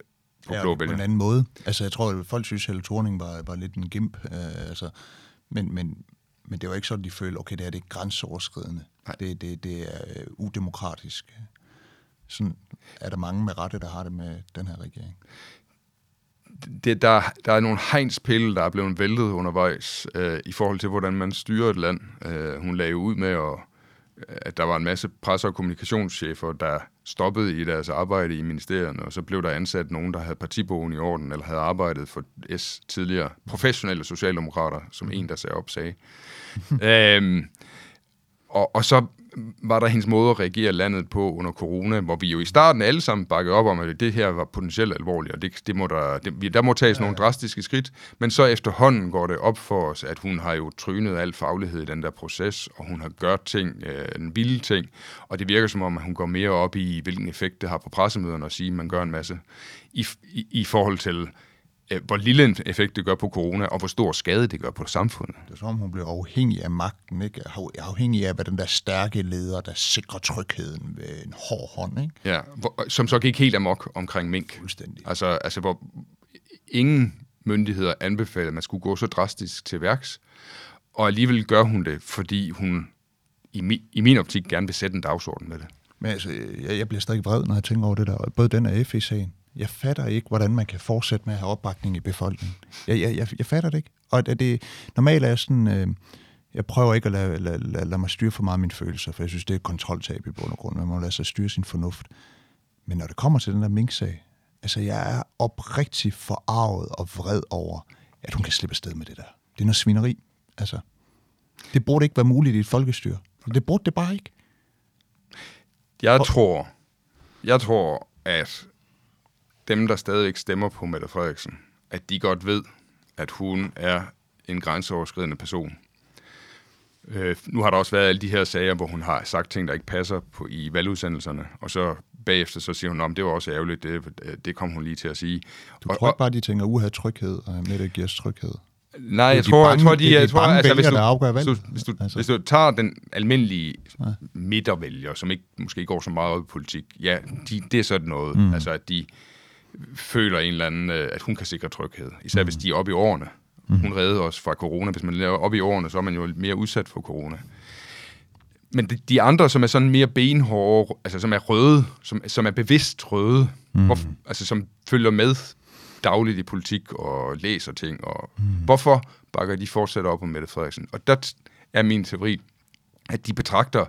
på Ja, blå på en anden måde. Altså, jeg tror, at folk synes, at Helle Thorning var, var lidt en gimp. Øh, altså, men, men, men det var ikke sådan, de følte, okay, det her det er grænseoverskridende. Nej. Det, det, det er øh, udemokratisk. Sådan er der mange med rette, der har det med den her regering. det, der, der er nogle hegnspille, der er blevet væltet undervejs øh, i forhold til, hvordan man styrer et land. Øh, hun lagde ud med, at, at der var en masse presse- og kommunikationschefer, der stoppede i deres arbejde i ministerierne, og så blev der ansat nogen, der havde partibogen i orden, eller havde arbejdet for S tidligere professionelle socialdemokrater, som en, der sagde op, sagde. (laughs) øhm, og, og så var der hendes måde at reagere landet på under corona, hvor vi jo i starten alle sammen bakkede op om, at det her var potentielt alvorligt, og det, det må der, det, vi- der må tages ja, nogle drastiske skridt. Men så efterhånden går det op for os, at hun har jo trynet al faglighed i den der proces, og hun har gjort ting, øh, en vilde ting, og det virker som om, at hun går mere op i, hvilken effekt det har på pressemøderne at sige, at man gør en masse, i, i, i forhold til, hvor lille en effekt det gør på corona, og hvor stor skade det gør på samfundet. Det er som om, hun bliver afhængig af magten, ikke? Af- Afhængig af, hvad den der stærke leder, der sikrer trygheden ved en hård hånd, ikke? Ja, hvor, som så gik helt amok omkring mink. Fuldstændig. Altså, altså hvor ingen myndigheder anbefalede, at man skulle gå så drastisk til værks. Og alligevel gør hun det, fordi hun i, mi, i min optik gerne vil sætte en dagsorden med det. Men altså, jeg, jeg bliver stadig vred, når jeg tænker over det der. Både den og FE-sagen. Jeg fatter ikke, hvordan man kan fortsætte med at have opbakning i befolkningen. Jeg, jeg, jeg, jeg fatter det ikke. Og det, det, normalt er jeg sådan... Øh, jeg prøver ikke at lade, lade, lade, lade mig styre for meget af mine følelser, for jeg synes, det er et kontroltab i bund og grund. Man må lade sig styre sin fornuft. Men når det kommer til den der mink-sag, altså jeg er oprigtig forarvet og vred over, at hun kan slippe afsted med det der. Det er noget svineri. Altså, det burde ikke være muligt i et folkestyre. Det burde det bare ikke. Jeg tror, jeg tror, at dem, der stadigvæk stemmer på Mette Frederiksen, at de godt ved, at hun er en grænseoverskridende person. Øh, nu har der også været alle de her sager, hvor hun har sagt ting, der ikke passer på, i valgudsendelserne, og så bagefter så siger hun, om det var også ærgerligt, det, det kom hun lige til at sige. Du og, tror ikke bare, de tænker, uha, tryghed, og med det giver tryghed. Nej, jeg tror, jeg tror, de, jeg tror, altså, hvis du, der valg. du, hvis, du, Altså. hvis du tager den almindelige midtervælger, som ikke måske går så meget op i politik, ja, de, det er sådan noget, mm. altså at de føler en eller anden, øh, at hun kan sikre tryghed, især mm. hvis de er oppe i årene. Mm. Hun redder os fra corona. Hvis man er oppe i årene, så er man jo mere udsat for corona. Men de, de andre, som er sådan mere benhårde, altså som er røde, som, som er bevidst røde, mm. hvor, altså som følger med dagligt i politik og læser ting, og mm. hvorfor bakker de fortsat op om Mette Frederiksen? Og der er min teori, at de betragter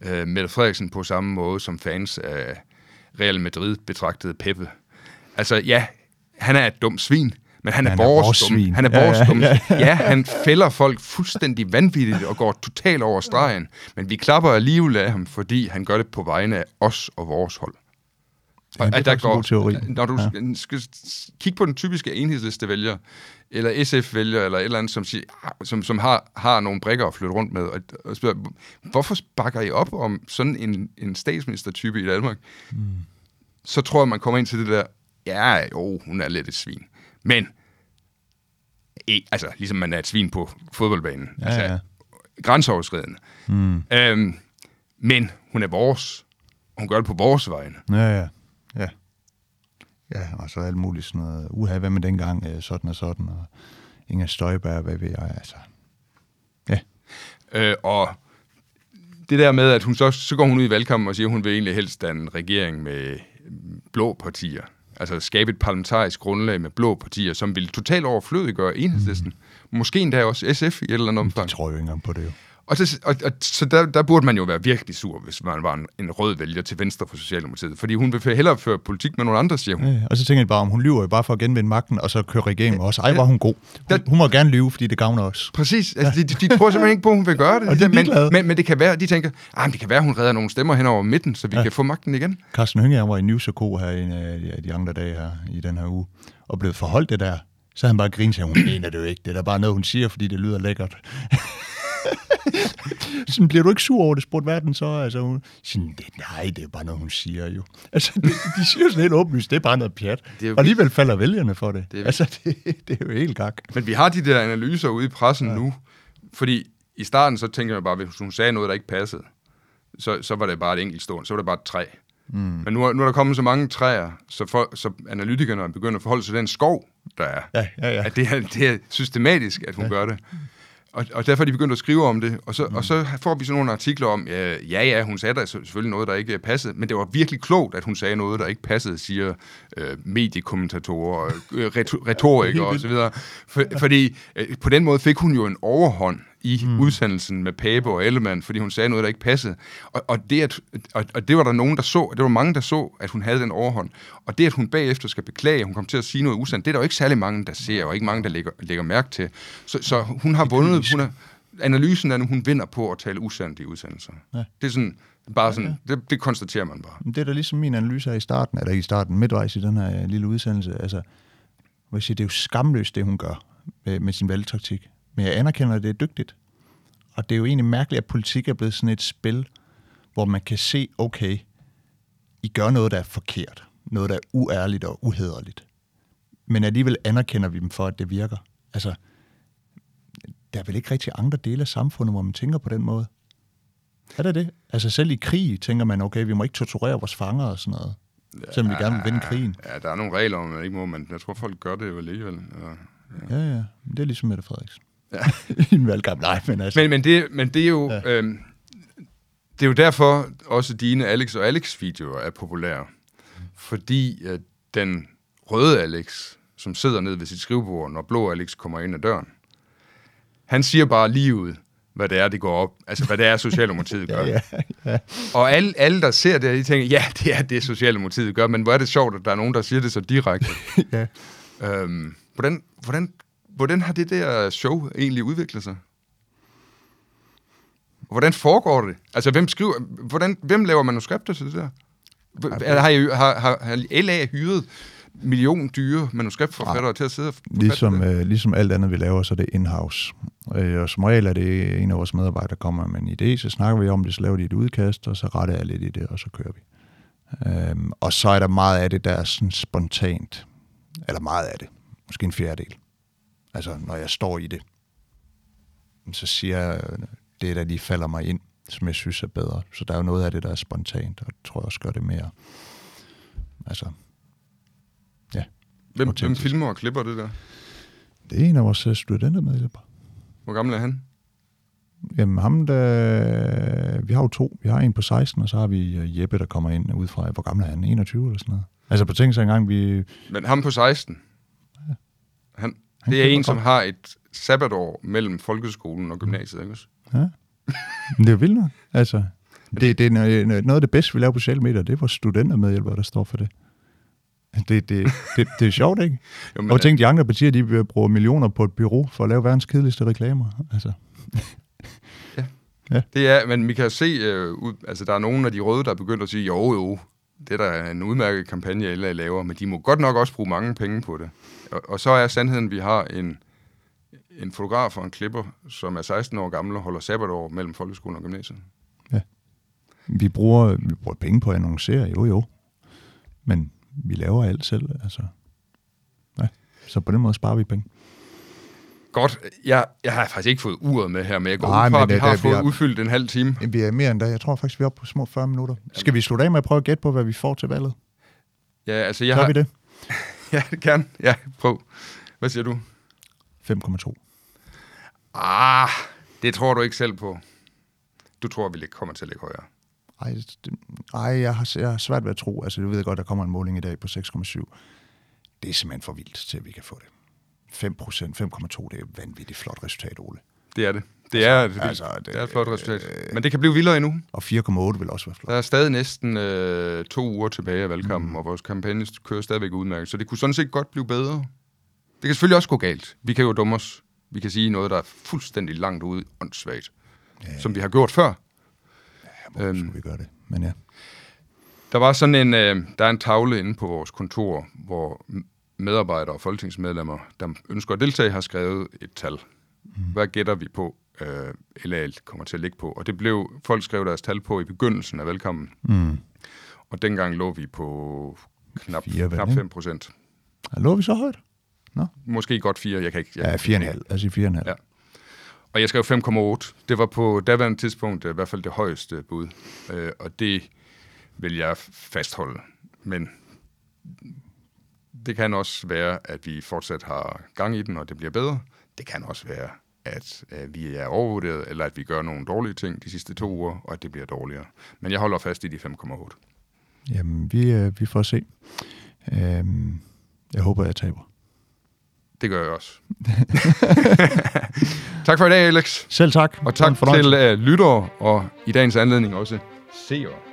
øh, Mette Frederiksen på samme måde, som fans af Real Madrid betragtede Peppe. Altså ja, han er et dumt svin, men han er, Han er vores, vores dumme. svin. Han er Ja, vores ja, dumme. ja, Ja, han fælder folk fuldstændig vanvittigt og går totalt over stregen. Men vi klapper alligevel af ham, fordi han gør det på vegne af os og vores hold. Ja, det er at der god teori. Når du ja. skal kigge på den typiske enhedslistevælger, eller SF-vælger, eller et eller andet, som, siger, som, som har, har nogle brikker at flytte rundt med, og, og spørger, hvorfor bakker I op om sådan en, en statsministertype i Danmark? Mm. Så tror jeg, man kommer ind til det der, ja, jo, hun er lidt et svin. Men, ikke, altså, ligesom man er et svin på fodboldbanen. Ja, altså, ja. grænseoverskridende. Mm. Øhm, men hun er vores. Hun gør det på vores vegne. Ja, ja. Ja, ja og så alt muligt sådan noget. Uha, hvad med dengang, øh, sådan og sådan, og Inger Støjberg, hvad ved jeg, altså. Ja, Øh, og det der med, at hun så, så går hun ud i valgkampen og siger, at hun vil egentlig helst danne regering med blå partier. Altså skabe et parlamentarisk grundlag med blå partier, som vil totalt overflødiggøre enhedslisten. Mm. Måske endda også SF i et eller andet jeg omfang. tror jo ikke engang på det jo. Og, det, og, og så der, der burde man jo være virkelig sur, hvis man var en, en rød vælger til venstre for Socialdemokratiet. Fordi hun vil hellere føre politik med nogle andre, siger hun. Ja, ja. og så tænker jeg bare, om hun lyver jo bare for at genvinde magten, og så kører regeringen med os. Ej, var hun god. Hun, hun må gerne lyve, fordi det gavner os. Præcis. Altså, de, de, de tror simpelthen ikke på, at hun vil gøre det. (laughs) Og de er men, men, men det kan være, de tænker, ah, det kan være, hun redder nogle stemmer hen over midten, så vi ja. kan få magten igen. Carsten Hønge var i News Co her en af de- andre dage her i den her uge, og blev forholdt det der. Så han bare grint til, hun (clears throat) mener det jo ikke. Det er da bare noget, hun siger, fordi det lyder lækkert. (laughs) (laughs) sådan, bliver du ikke sur over det, spurgte verden så? Altså, hun siger, "Det- nej, det er bare noget, hun siger jo. Altså, det, de siger jo sådan helt åbenlyst, det er bare noget pjat. Det er jo Og alligevel falder vælgerne for det. Det er- altså, det, det er jo helt gak. Men vi har de der analyser ude i pressen ja. nu, fordi i starten så tænker jeg bare, hvis hun sagde noget, der ikke passede, så, så var det bare et enkelt stående, så var det bare et træ. Mm. Men nu er, nu er der kommet så mange træer, så, for, så analytikerne er begyndt at forholde sig til den skov, der er. Ja, ja, ja. At det er, det er systematisk, at hun ja. gør det. Og, og derfor er de begyndt at skrive om det, og så, mm. og så får vi sådan nogle artikler om, ja, ja, ja, hun sagde der selvfølgelig noget, der ikke passede, men det var virkelig klogt, at hun sagde noget, der ikke passede, siger øh, mediekommentatorer, øh, reto- retorikere osv. For, fordi øh, på den måde fik hun jo en overhånd i mm. udsendelsen med Pape og Ellemann, fordi hun sagde noget, der ikke passede. Og, og, det, at, og, og det var der nogen, der så, det var mange, der så, at hun havde den overhånd. Og det, at hun bagefter skal beklage, at hun kom til at sige noget usandt, det er der jo ikke særlig mange, der ser, og ikke mange, der lægger, lægger mærke til. Så, så hun har vundet, hun er, analysen er, at hun vinder på at tale usandt i udsendelser. Ja. Det er sådan, bare sådan, det, det konstaterer man bare. Det er da ligesom min analyse her i starten, eller i starten, midtvejs i den her lille udsendelse. Altså, hvor jeg siger, det er jo skamløst, det hun gør med, med sin valgtaktik. Men jeg anerkender, at det er dygtigt. Og det er jo egentlig mærkeligt, at politik er blevet sådan et spil, hvor man kan se, okay, I gør noget, der er forkert. Noget, der er uærligt og uhederligt. Men alligevel anerkender vi dem for, at det virker. Altså, der er vel ikke rigtig andre dele af samfundet, hvor man tænker på den måde. Er det det? Altså selv i krig tænker man, okay, vi må ikke torturere vores fanger og sådan noget. Selvom vi gerne vil vinde krigen. Ja, der er nogle regler, om man ikke må, men jeg tror, folk gør det jo alligevel. Ja. Ja, ja. Men det er ligesom Mette Frederiksen. Ja. (laughs) I en valgkamp. Nej, men altså. Men, men, det, men det er jo... Ja. Øhm, det er jo derfor også dine Alex og Alex videoer er populære. Fordi at den røde Alex, som sidder nede ved sit skrivebord, når blå Alex kommer ind ad døren, han siger bare lige ud, hvad det er, det går op. Altså, hvad det er, Socialdemokratiet (laughs) gør. ja, ja. Og alle, alle, der ser det, de tænker, ja, det er det, Socialdemokratiet gør, men hvor er det sjovt, at der er nogen, der siger det så direkte. (laughs) ja. øhm, hvordan, hvordan, hvordan har det der show egentlig udviklet sig? Hvordan foregår det? Altså, hvem skriver, hvordan, hvem laver manuskripter til det der? Har, har, har, har, LA hyret million dyre manuskriptforfattere til at sidde og Ligesom, det? øh, ligesom alt andet, vi laver, så er det in-house. Øh, og som regel er det en af vores medarbejdere, der kommer med en idé, så snakker vi om det, så laver de et udkast, og så retter jeg lidt i det, og så kører vi. Øhm, og så er der meget af det, der er sådan spontant. Eller meget af det. Måske en fjerdedel. Altså, når jeg står i det, så siger jeg det, der lige falder mig ind, som jeg synes er bedre. Så der er jo noget af det, der er spontant, og jeg tror også gør det mere, altså, ja. Hvem, hvem filmer og klipper det der? Det er en af vores øh, studentermedlemmer. Hvor gammel er han? Jamen ham, der... Vi har jo to. Vi har en på 16, og så har vi øh, Jeppe, der kommer ind ud fra... Hvor gammel er han? 21 eller sådan noget? Altså på tænk sig engang, vi... Men ham på 16? Han, Han det er klipper en, som har et sabbatår mellem folkeskolen og gymnasiet, ikke også? Ja. Men det er vildt nok. Altså, det, det er noget af det bedste, vi laver på sociale medier. Det er vores studentermedhjælpere, der står for det. Det, det, det, det er sjovt, ikke? (laughs) Jo, Men, og tænk, de andre partier, de vil bruge millioner på et bureau for at lave verdens kedeligste reklamer. Altså, (laughs) Det er, men vi kan se, øh, ud, altså der er nogle af de røde, der er begyndt at sige, jo jo, det der er en udmærket kampagne, LA laver, men de må godt nok også bruge mange penge på det. Og, og så er sandheden, at vi har en, en fotograf og en klipper, som er 16 år gammel og holder sabbatår mellem folkeskolen og gymnasiet. vi, bruger, vi bruger penge på at annoncere, jo jo. Men vi laver alt selv. Altså. Ja. Så på den måde sparer vi penge. Godt, jeg, jeg har faktisk ikke fået uret med her, men jeg går Nej, ud fra, at vi det- har det- vi fået har- udfyldt en halv time. Vi er mere end da. Jeg tror faktisk, vi er oppe på små 40 minutter. Skal vi slutte af med at prøve at gætte på, hvad vi får til valget? Ja, altså jeg Gør har... vi det? (laughs) Ja, gerne. Ja, prøv. Hvad siger du? 5,2. Ah, det tror du ikke selv på. Du tror, vi kommer til at ligge højere. Ej, det, ej jeg, har, jeg har svært ved at tro. Altså, du ved godt, der kommer en måling i dag på 6,7. Det er simpelthen for vildt til, at vi kan få det. 5 procent, 5,2, det er et vanvittigt flot resultat, Ole. Det er det. Det er, det, altså, det, det- er et flot resultat. Men det kan blive vildere endnu. Og 4,8 vil også være flot. Der er stadig næsten øh, to uger tilbage af valgkampen, mm. og vores kampagne kører stadigvæk udmærket. Så det kunne sådan set godt blive bedre. Det kan selvfølgelig også gå galt. Vi kan jo dumme os. Vi kan sige noget, der er fuldstændig langt ude, åndssvagt. Ja. Som vi har gjort før. Hvor Øhm. skulle vi gøre det? Men ja. Der var sådan en, øh, der er en tavle inde på vores kontor, hvor medarbejdere og folketingsmedlemmer, der ønsker at deltage, har skrevet et tal. Mm. Hvad gætter vi på, øh, LA kommer til at ligge på? Og det blev, folk skrev deres tal på i begyndelsen af valgkampen. Mm. Og dengang lå vi på knap, Fire, vel, knap ikke? 5 procent. Lå vi så højt? Måske godt 4, jeg kan ikke... Jeg Ja, kan ikke- 4,5. Altså 4,5. Ja. Og jeg skrev 5,8. Det var på daværende tidspunkt øh, i hvert fald det højeste bud. Øh, og det vil jeg fastholde. Men det kan også være, at vi fortsat har gang i den, og det bliver bedre. Det kan også være, at øh, vi er overvurderet, eller at vi gør nogle dårlige ting de sidste to uger, og at det bliver dårligere. Men jeg holder fast i de 5,8. Jamen, vi, øh, vi får se. Øhm, jeg håber, jeg taber. Det gør jeg også. (laughs) tak for i dag, Alex. Selv tak. Og tak til uh, lyttere, og i dagens anledning også seere.